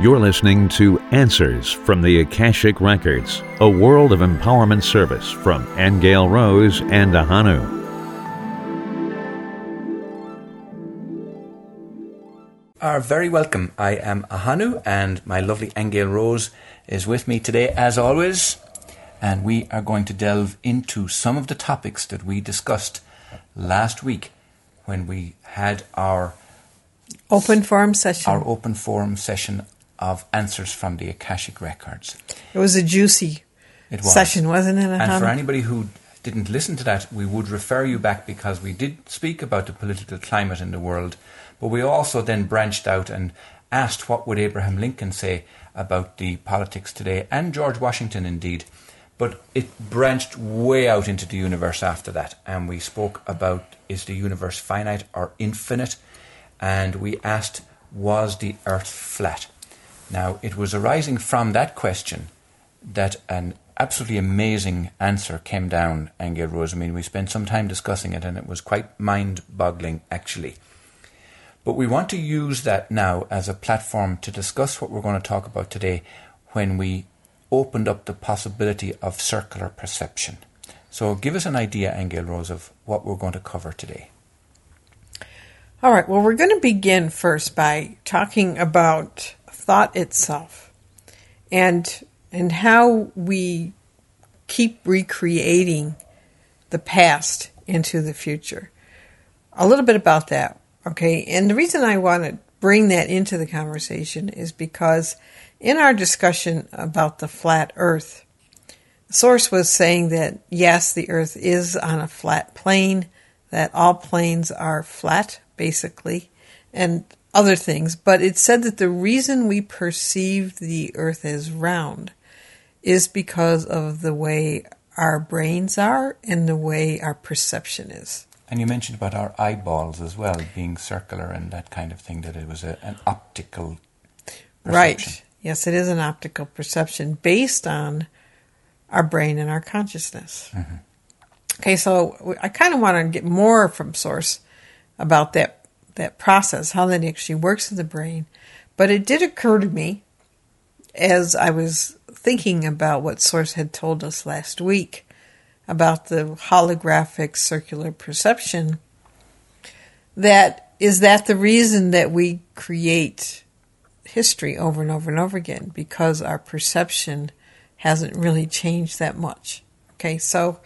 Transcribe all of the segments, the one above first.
You're listening to Answers from the Akashic Records, a world of empowerment service from Aingeal Rose and Ahonu. Are very welcome. I am Ahonu, and my lovely Aingeal Rose is with me today, as always. And we are going to delve into some of the topics that we discussed last week when we had our open forum session. Our open forum session of answers from the Akashic Records. It was a juicy it was. session, wasn't it? And for anybody who didn't listen to that, we would refer you back because we did speak about the political climate in the world, but we also then branched out and asked what would Abraham Lincoln say about the politics today, and George Washington indeed. But it branched way out into the universe after that, and we spoke about is the universe finite or infinite, and we asked was the earth flat? Now, it was arising from that question that an absolutely amazing answer came down, Aingeal Rose. I mean, we spent some time discussing it and it was quite mind boggling, actually. But we want to use that now as a platform to discuss what we're going to talk about today when we opened up the possibility of circular perception. So, give us an idea, Aingeal Rose, of what we're going to cover today. All right, well, we're going to begin first by talking about thought itself and and how we keep recreating the past into the future. A little bit about that, okay? And the reason I want to bring that into the conversation is because in our discussion about the flat earth, source was saying that yes, the earth is on a flat plane, that all planes are flat, basically, and other things, but it said that the reason we perceive the earth as round is because of the way our brains are and the way our perception is. And you mentioned about our eyeballs as well being circular and that kind of thing, that it was a, an optical perception. Right. Yes, it is an optical perception based on our brain and our consciousness. Mm-hmm. Okay, so I kind of want to get more from Source about that that process, how that actually works in the brain. But it did occur to me as I was thinking about what Source had told us last week about the holographic circular perception that is that the reason that we create history over and over and over again because our perception hasn't really changed that much. Okay, so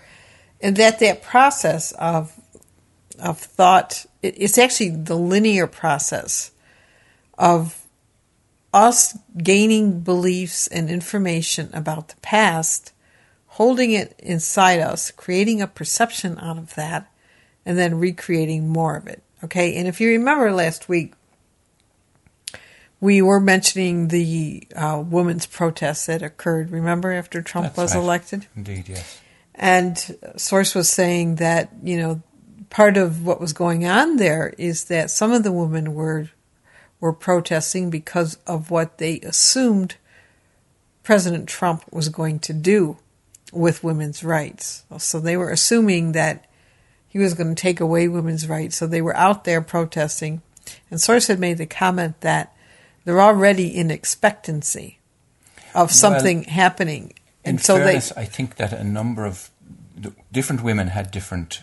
and that that process of of thought. It's actually the linear process of us gaining beliefs and information about the past, holding it inside us, creating a perception out of that, and then recreating more of it. Okay, and if you remember last week, we were mentioning the uh, women's protests that occurred. Remember after Trump That's was right. elected? Indeed, yes. And Source was saying that you know part of what was going on there is that some of the women were were protesting because of what they assumed President Trump was going to do with women's rights. So they were assuming that he was going to take away women's rights. So they were out there protesting. And Source had made the comment that they're already in expectancy of something well, happening. And so fairness, they I think that a number of different women had different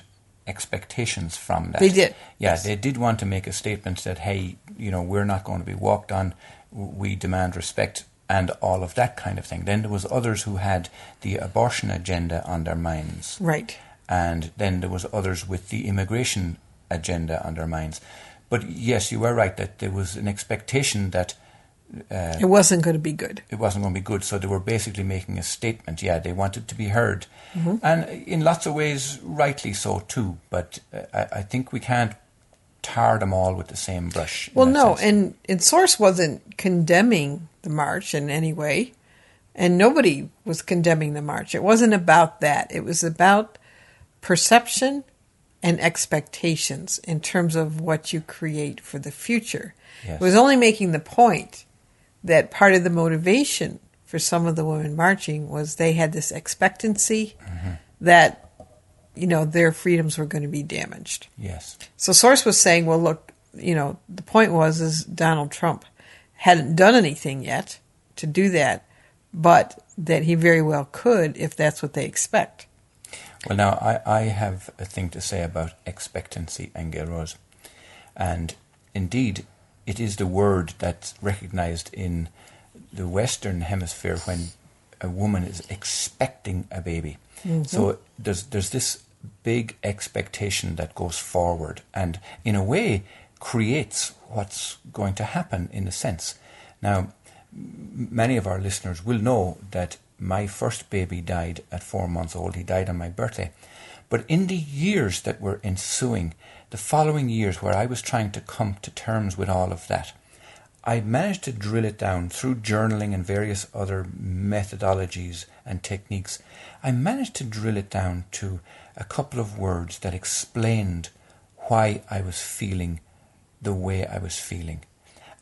expectations from that. They did. Yeah, yes. they did want to make a statement that, hey, you know, we're not going to be walked on. We demand respect and all of that kind of thing. Then there was others who had the abortion agenda on their minds. Right. And then there was others with the immigration agenda on their minds. But yes, you were right that there was an expectation that uh, it wasn't going to be good. It wasn't going to be good. So they were basically making a statement. Yeah, they wanted to be heard, mm-hmm. and in lots of ways, rightly so too. But uh, I, I, think we can't tar them all with the same brush. Well, no, sense. and and Source wasn't condemning the march in any way, and nobody was condemning the march. It wasn't about that. It was about perception and expectations in terms of what you create for the future. Yes. It was only making the point that part of the motivation for some of the women marching was they had this expectancy mm-hmm. that you know their freedoms were going to be damaged. Yes. So Source was saying, well, look, you know, the point was is Donald Trump hadn't done anything yet to do that, but that he very well could if that's what they expect. Well, now I, I have a thing to say about expectancy, Aingeal Rose. And indeed, it is the word that's recognized in the Western Hemisphere when a woman is expecting a baby. Mm-hmm. So there's there's this big expectation that goes forward, and in a way creates what's going to happen. In a sense, now many of our listeners will know that my first baby died at four months old. He died on my birthday. But in the years that were ensuing, the following years where I was trying to come to terms with all of that, I managed to drill it down through journaling and various other methodologies and techniques. I managed to drill it down to a couple of words that explained why I was feeling the way I was feeling.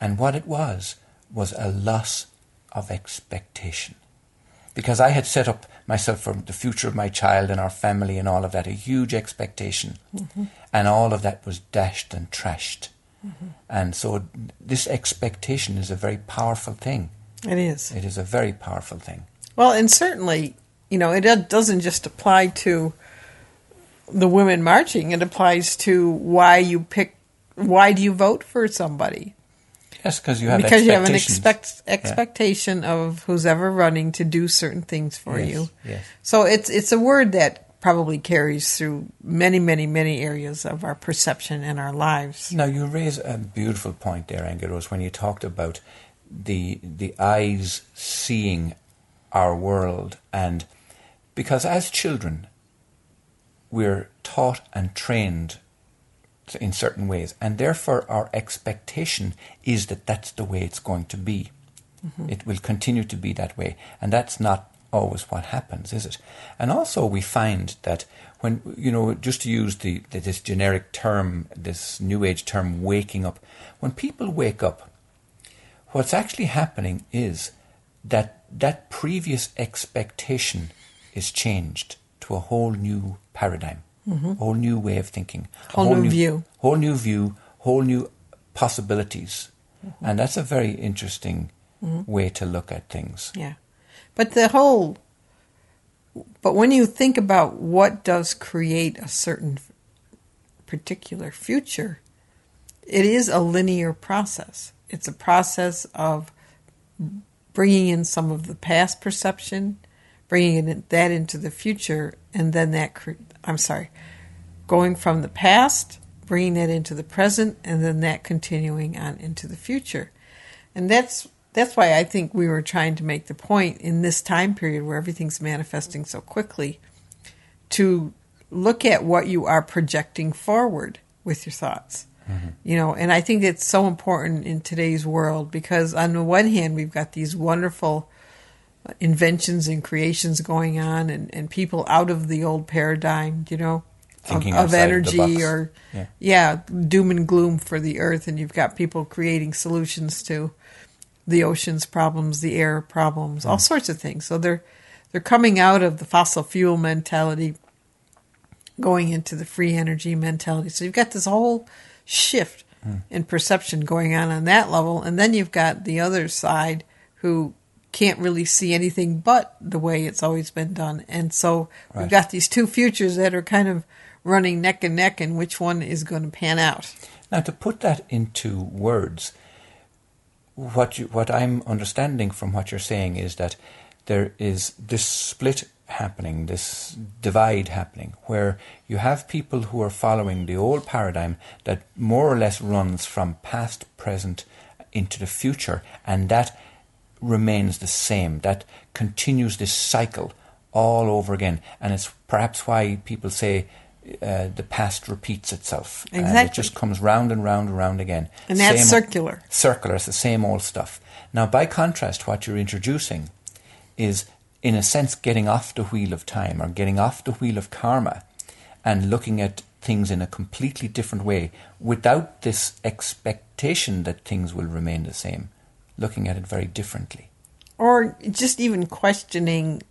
And what it was was a loss of expectation because I had set up myself for the future of my child and our family and all of that, a huge expectation. Mm-hmm. And all of that was dashed and trashed. Mm-hmm. And so this expectation is a very powerful thing. It is. It is a very powerful thing. Well, and certainly, you know, it doesn't just apply to the women marching, it applies to why you pick, why do you vote for somebody? Yes, because you have because you have an expect expectation yeah. of who's ever running to do certain things for yes, you. Yes. So it's it's a word that probably carries through many, many, many areas of our perception and our lives. Now you raise a beautiful point there, Aingeal Rose, when you talked about the the eyes seeing our world and because as children we're taught and trained in certain ways, and therefore our expectation is that that's the way it's going to be. Mm-hmm. It will continue to be that way, and that's not always what happens, is it? And also, we find that when you know, just to use the, the this generic term, this new age term, waking up, when people wake up, what's actually happening is that that previous expectation is changed to a whole new paradigm mm-hmm. whole new way of thinking, whole, whole new, new, view, whole new view, whole new possibilities, mm-hmm. and that's a very interesting mm-hmm. way to look at things. Yeah, but the whole, but when you think about what does create a certain particular future, it is a linear process. It's a process of bringing in some of the past perception, bringing that into the future, and then that, I'm sorry, going from the past, bringing that into the present, and then that continuing on into the future. And that's that's why I think we were trying to make the point in this time period where everything's manifesting so quickly to look at what you are projecting forward with your thoughts. Mm-hmm. You know, and I think it's so important in today's world because on the one hand we've got these wonderful inventions and creations going on and, and people out of the old paradigm, you know, of, of, energy or yeah. yeah. doom and gloom for the earth and you've got people creating solutions to the ocean's problems, the air problems, mm. all sorts of things. So they're they're coming out of the fossil fuel mentality going into the free energy mentality. So you've got this whole shift mm. in perception going on on that level and then you've got the other side who can't really see anything but the way it's always been done. And so right. we've got these two futures that are kind of running neck and neck, and which one is going to pan out. Now, to put that into words, what you, what I'm understanding from what you're saying is that there is this split happening, this divide happening, where you have people who are following the old paradigm that more or less runs from past, present into the future, and that remains the same. That continues this cycle all over again. And it's perhaps why people say uh, the past repeats itself. Exactly. And it just comes round and round and round again. And that's same circular. circular. It's the same old stuff. Now, by contrast, what you're introducing is, in a sense, getting off the wheel of time or getting off the wheel of karma and looking at things in a completely different way without this expectation that things will remain the same looking at it very differently. Or just even questioning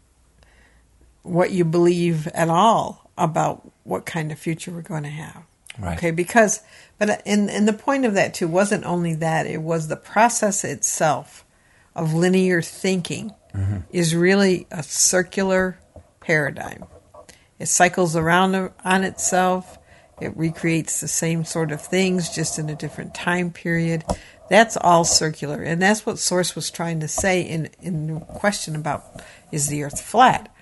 what you believe at all about what kind of future we're going to have. Right. Okay, because but and and the point of that too wasn't only that it was the process itself of linear thinking mm-hmm. is really a circular paradigm. It cycles around on itself. It recreates the same sort of things just in a different time period. That's all circular, and that's what Source was trying to say in in the question about is the Earth flat.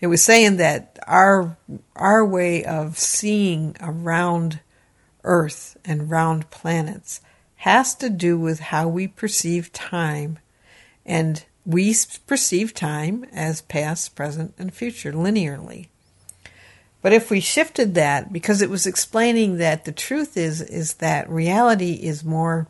It was saying that our our way of seeing around Earth and round planets has to do with how we perceive time, and we perceive time as past, present, and future linearly. But if we shifted that, because it was explaining that the truth is is that reality is more.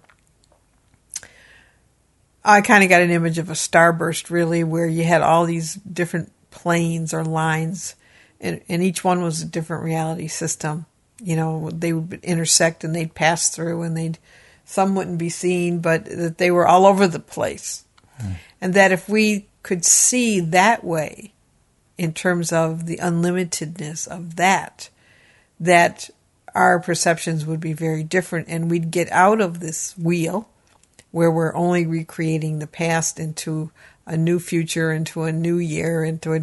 I kind of got an image of a starburst, really, where you had all these different planes or lines, and, and each one was a different reality system. You know, they would intersect and they'd pass through, and they'd some wouldn't be seen, but that they were all over the place, hmm. and that if we could see that way, in terms of the unlimitedness of that, that our perceptions would be very different and we'd get out of this wheel where we're only recreating the past into a new future, into a new year, into a,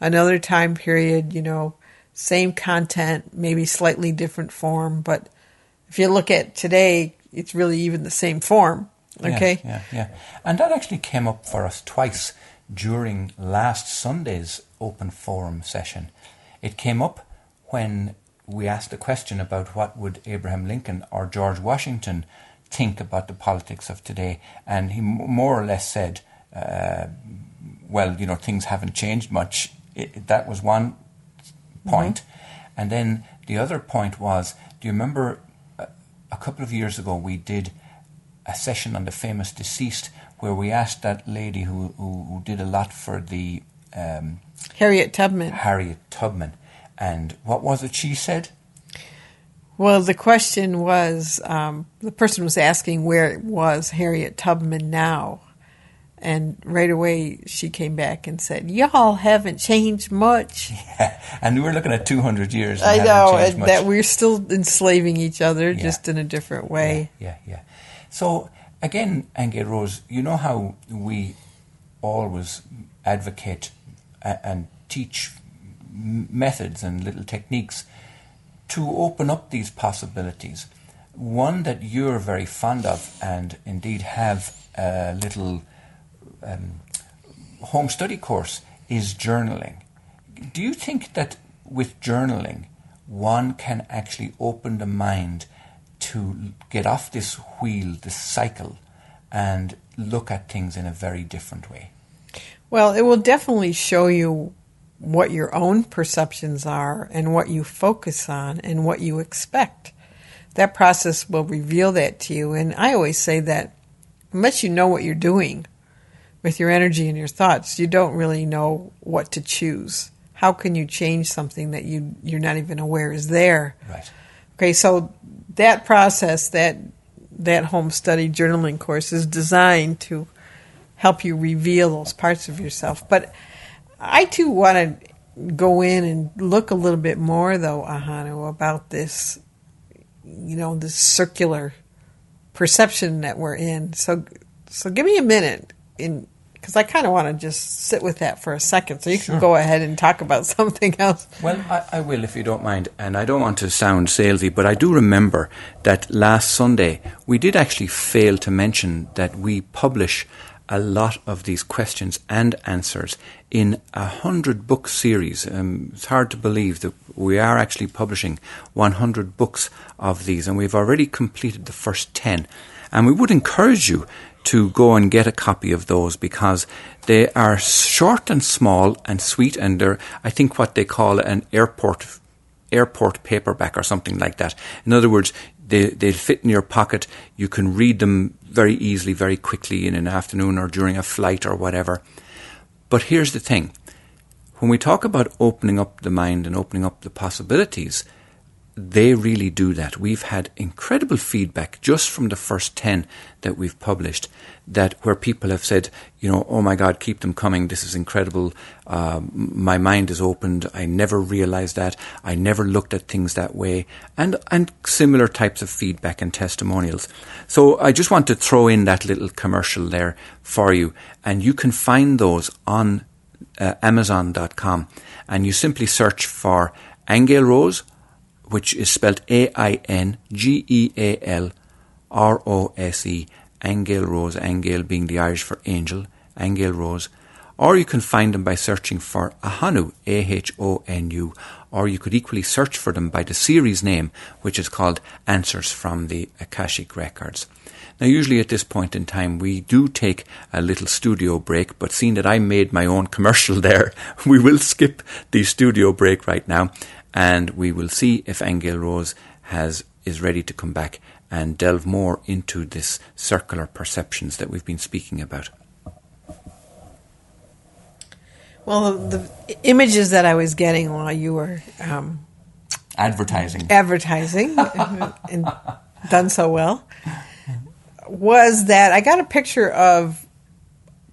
another time period, you know, same content, maybe slightly different form. But if you look at today, it's really even the same form. Okay? Yeah, yeah, yeah. And that actually came up for us twice during last Sunday's open forum session. It came up when we asked a question about what would Abraham Lincoln or George Washington think about the politics of today, and he more or less said, uh, "Well, you know, things haven't changed much." It, that was one point. and then the other point was, do you remember a, a couple of years ago we did a session on the famous deceased where we asked that lady who who, who did a lot for the um, Harriet Tubman. Harriet Tubman. And what was it she said? Well, the question was um, the person was asking where was Harriet Tubman now? And right away she came back and said, Y'all haven't changed much. Yeah. and we're looking at 200 years. I know, that we're still enslaving each other, Yeah. just in a different way. Yeah, yeah. So, again, Aingeal Rose, you know how we always advocate a- and teach m- methods and little techniques to open up these possibilities. One that you're very fond of, and indeed have a little um, home study course, is journaling. Do you think that with journaling, one can actually open the mind to get off this wheel, this cycle, and look at things in a very different way? Well, it will definitely show you what your own perceptions are and what you focus on and what you expect. That process will reveal that to you. And I always say that unless you know what you're doing with your energy and your thoughts, you don't really know what to choose. How can you change something that you, you're not even aware is there? Right. Okay, so that process, that that home study journaling course is designed to help you reveal those parts of yourself. But I too want to go in and look a little bit more, though, Ahonu, about this, you know, this circular perception that we're in. So, so give me a minute, in because I kind of want to just sit with that for a second, so you can go ahead and talk about something else. Well, I, I will if you don't mind. And I don't want to sound salesy, but I do remember that last Sunday we did actually fail to mention that we publish a lot of these questions and answers in a hundred book series. Um, it's hard to believe that we are actually publishing 100 books of these, and we've already completed the first 10. And we would encourage you to go and get a copy of those because they are short and small and sweet, and they're, I think, what they call an airport airport paperback or something like that. In other words, they they fit in your pocket. You can read them very easily, very quickly in an afternoon or during a flight or whatever. But here's the thing: when we talk about opening up the mind and opening up the possibilities, they really do that. We've had incredible feedback just from the first 10 that we've published that where people have said, you know, oh my God, keep them coming. This is incredible. Uh, my mind is opened. I never realized that. I never looked at things that way. And, and similar types of feedback and testimonials. So I just want to throw in that little commercial there for you. And you can find those on uh, Amazon.com. And you simply search for Aingeal Rose which is spelled A I N G E A L R O S E, Aingeal Rose, Aingeal being the Irish for angel, Aingeal Rose. Or you can find them by searching for Ahonu, A H O N U, or you could equally search for them by the series name, which is called Answers from the Akashic Records. Now, usually at this point in time, we do take a little studio break, but seeing that I made my own commercial there, we will skip the studio break right now and we will see if Aingeal Rose has is ready to come back and delve more into this circular perceptions that we've been speaking about. Well, the images that I was getting while you were um, advertising, advertising, and done so well, was that I got a picture of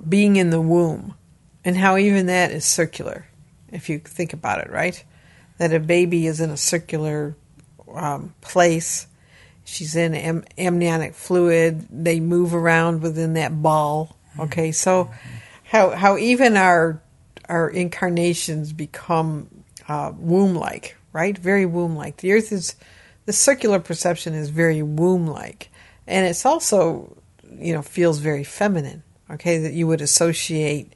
being in the womb and how even that is circular, if you think about it, right? That a baby is in a circular um, place. She's in am- amniotic fluid. They move around within that ball. Okay, so how how even our our incarnations become uh, womb like, right? Very womb like. The Earth is the circular perception is very womb like, and it's also you know feels very feminine. Okay, that you would associate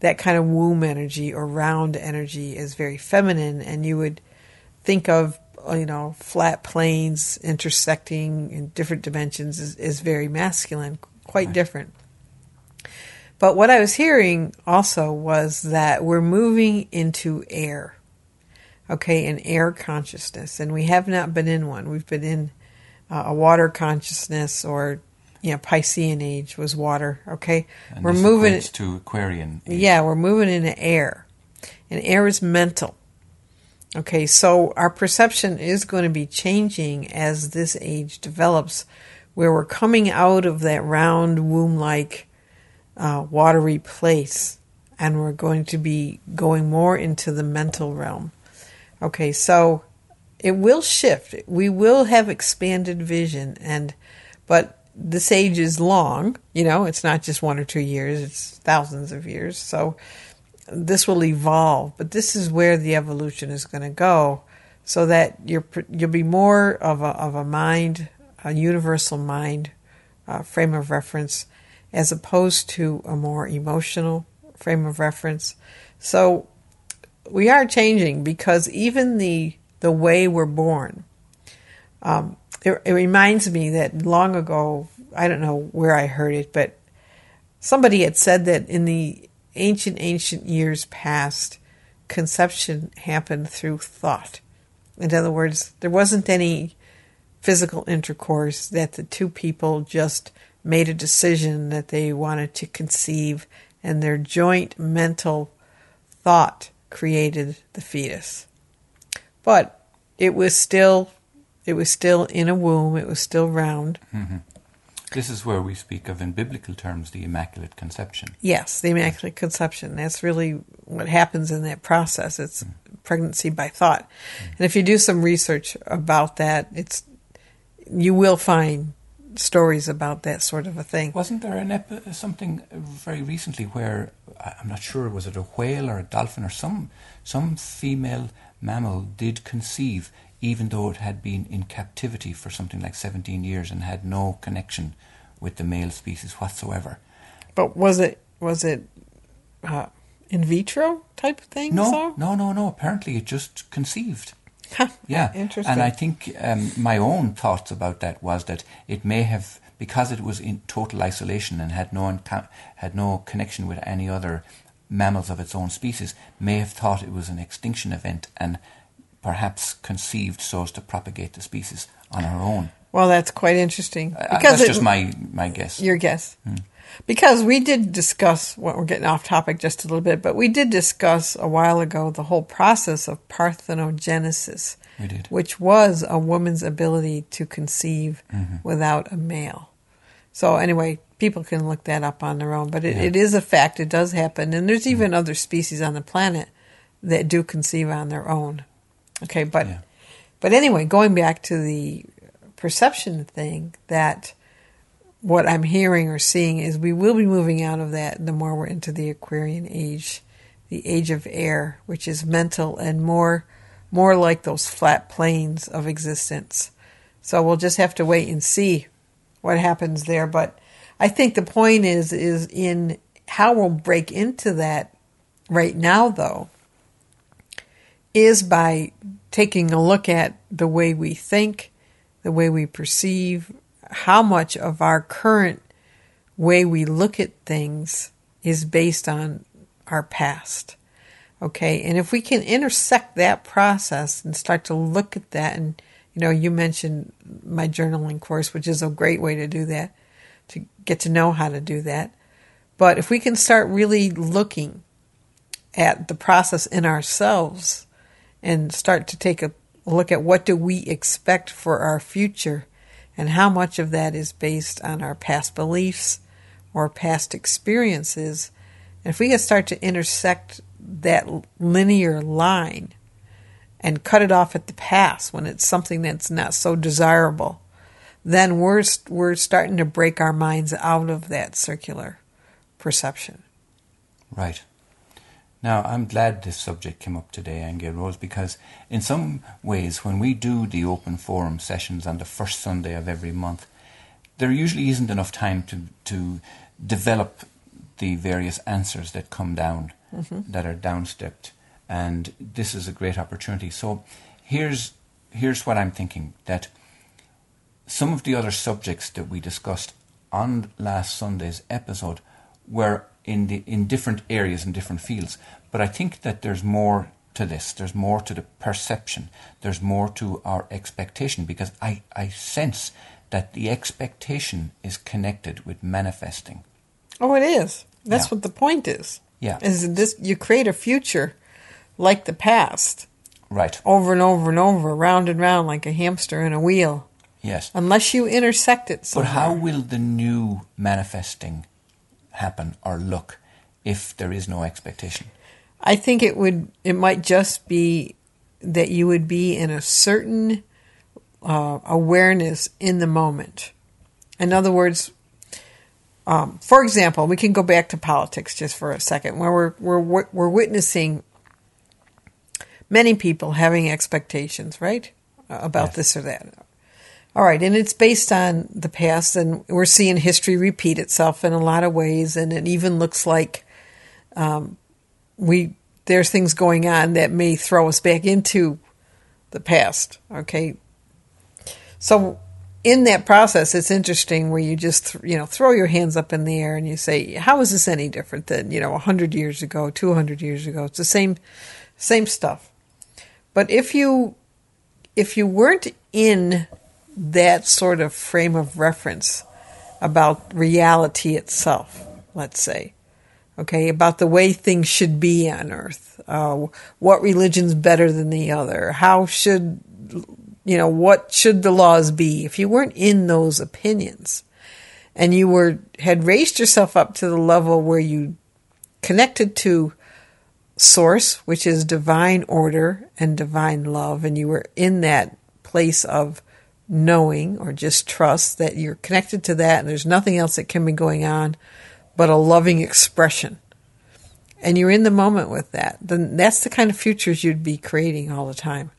that kind of womb energy or round energy is very feminine, and you would think of uh, you know flat planes intersecting in different dimensions is, is very masculine, quite different. But what I was hearing also was that we're moving into air, okay, an air consciousness, and we have not been in one. We've been in uh, a water consciousness or yeah, Piscean age was water. Okay, and we're moving to Aquarian. Age. Yeah, we're moving into air, and air is mental. Okay, so our perception is going to be changing as this age develops, where we're coming out of that round womb-like, uh, watery place, and we're going to be going more into the mental realm. Okay, so it will shift. We will have expanded vision, and but this age is long, you know, it's not just one or two years, it's thousands of years. So this will evolve, but this is where the evolution is going to go so that you're, you'll be more of a, of a mind, a universal mind uh, frame of reference, as opposed to a more emotional frame of reference. So we are changing because even the the way we're born, um, it, it reminds me that long ago, I don't know where I heard it, but somebody had said that in the ancient, ancient years past, conception happened through thought. In other words, there wasn't any physical intercourse, that the two people just made a decision that they wanted to conceive, and their joint mental thought created the fetus. But it was still it was still in a womb, it was still round. Mm-hmm. This is where we speak of, in biblical terms, the Immaculate Conception. Yes, the Immaculate Conception. That's really what happens in that process. It's mm. pregnancy by thought. Mm. And if you do some research about that, it's you will find stories about that sort of a thing. Wasn't there an epi- something very recently where I'm not sure was it a whale or a dolphin or some some female mammal did conceive even though it had been in captivity for something like 17 years and had no connection with the male species whatsoever. But was it was it uh, in vitro type thing? No, so? no, no, no. Apparently, it just conceived. yeah, interesting. And I think um, my own thoughts about that was that it may have because it was in total isolation and had no had no connection with any other mammals of its own species, may have thought it was an extinction event and perhaps conceived so as to propagate the species on her own. Well, that's quite interesting. Uh, because that's it, just my, my guess. Your guess. Hmm. Because we did discuss, well, we're getting off topic just a little bit, but we did discuss a while ago the whole process of parthenogenesis. We did. which was a woman's ability to conceive without a male. So anyway, people can look that up on their own, but it, Yeah. it is a fact. It does happen, and there's even other species on the planet that do conceive on their own. Okay, but Yeah. but anyway, going back to the perception thing, that what I'm hearing or seeing is we will be moving out of that the more we're into the Aquarian age, the age of air, which is mental and more more like those flat planes of existence. So we'll just have to wait and see what happens there. But I think the point is is in how we'll break into that right now though is by taking a look at the way we think, the way we perceive, how much of our current way we look at things is based on our past. Okay, and if we can intersect that process and start to look at that, and you know, you mentioned my journaling course, which is a great way to do that, to get to know how to do that. But if we can start really looking at the process in ourselves and start to take a look at what do we expect for our future and how much of that is based on our past beliefs or past experiences and if we can start to intersect that linear line and cut it off at the pass when it's something that's not so desirable then we're we're starting to break our minds out of that circular perception Right. Now, I'm glad this subject came up today, Aingeal Rose, because in some ways, when we do the open forum sessions on the first Sunday of every month, there usually isn't enough time to, to develop the various answers that come down, mm-hmm. that are downstepped. And this is a great opportunity. So here's, here's what I'm thinking that some of the other subjects that we discussed on last Sunday's episode were in the in different areas and different fields. But I think that there's more to this. There's more to the perception. There's more to our expectation because I, I sense that the expectation is connected with manifesting. Oh, it is. That's Yeah. what the point is. Yeah. Is this you create a future like the past Right. over and over and over, round and round like a hamster in a wheel, Yes. unless you intersect it But how will the new manifesting happen or look if there is no expectation? I think it would. It might just be that you would be in a certain uh, awareness in the moment. In other words, um, for example, we can go back to politics just for a second, where we're we're we're witnessing many people having expectations, right, about Yes. this or that. All right, and it's based on the past, and we're seeing history repeat itself in a lot of ways, and it even looks like um, we there's things going on that may throw us back into the past. Okay, so in that process, it's interesting where you just you know throw your hands up in the air and you say, "How is this any different than you know hundred years ago, two hundred years ago? It's the same same stuff." But if you if you weren't in that sort of frame of reference about reality itself, let's say, okay, about the way things should be on earth, uh, what religion's better than the other, how should, you know, what should the laws be? If you weren't in those opinions and you were, had raised yourself up to the level where you connected to source, which is divine order and divine love, and you were in that place of knowing or just trust that you're connected to that and there's nothing else that can be going on but a loving expression. And you're in the moment with that, then that's the kind of futures you'd be creating all the time.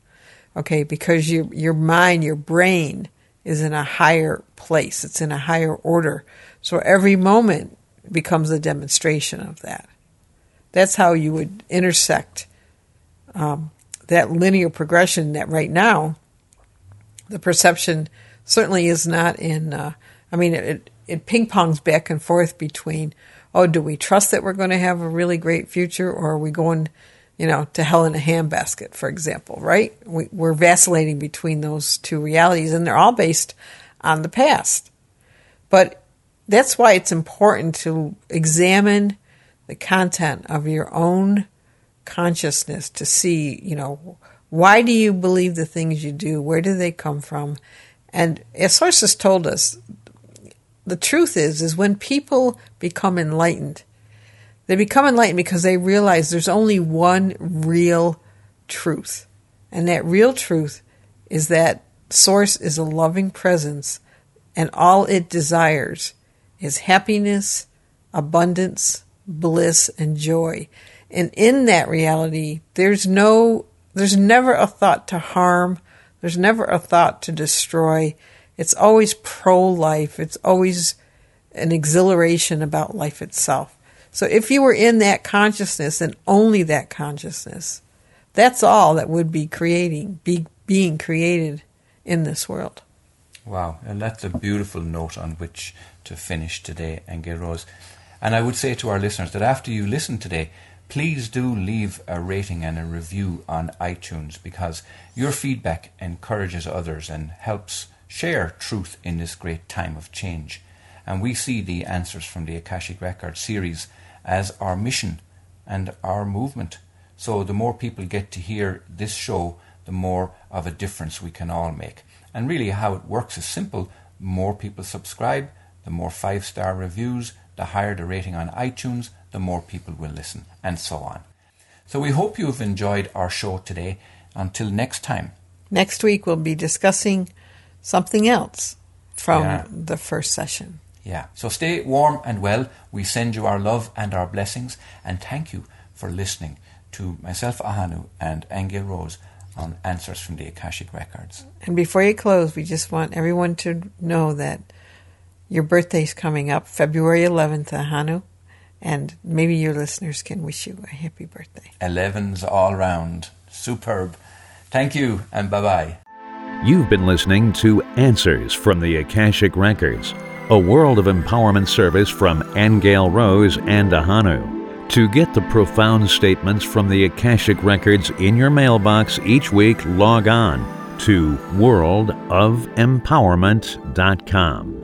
Okay, because your your mind, your brain is in a higher place. It's in a higher order. So every moment becomes a demonstration of that. That's how you would intersect um, that linear progression that right now the perception certainly is not in. Uh, I mean, it, it ping pongs back and forth between, oh, do we trust that we're going to have a really great future, or are we going, you know, to hell in a handbasket, for example, right? We, we're vacillating between those two realities, and they're all based on the past. But that's why it's important to examine the content of your own consciousness to see, you know, Why do you believe the things you do? Where do they come from? And as sources told us, the truth is, is when people become enlightened, they become enlightened because they realize there's only one real truth. And that real truth is that Source is a loving presence, and all it desires is happiness, abundance, bliss, and joy. And in that reality, there's no, there's never a thought to harm. There's never a thought to destroy. It's always pro life. It's always an exhilaration about life itself. So if you were in that consciousness and only that consciousness, that's all that would be creating, be being created in this world. Wow, and that's a beautiful note on which to finish today, Aingeal Rose. And I would say to our listeners that after you listen today, please do leave a rating and a review on iTunes because your feedback encourages others and helps share truth in this great time of change. And we see the Answers from the Akashic Record series as our mission and our movement. So the more people get to hear this show, the more of a difference we can all make. And really, how it works is simple. more people subscribe, the more five star reviews, the higher the rating on iTunes, the more people will listen, and so on. So we hope you've enjoyed our show today. Until next time. Next week, we'll be discussing something else from yeah. the first session. Yeah. So stay warm and well. We send you our love and our blessings, and thank you for listening to myself, Ahonu, and Aingeal Rose on answers from the Akashic Records. And before you close, we just want everyone to know that your birthday's coming up, February 11th, Ahonu, and maybe your listeners can wish you a happy birthday. 11s all round. Superb. Thank you, and bye bye. You've been listening to Answers from the Akashic Records, a world of empowerment service from Aingeal Rose and Ahonu. To get the profound statements from the Akashic Records in your mailbox each week, log on to worldofempowerment.com.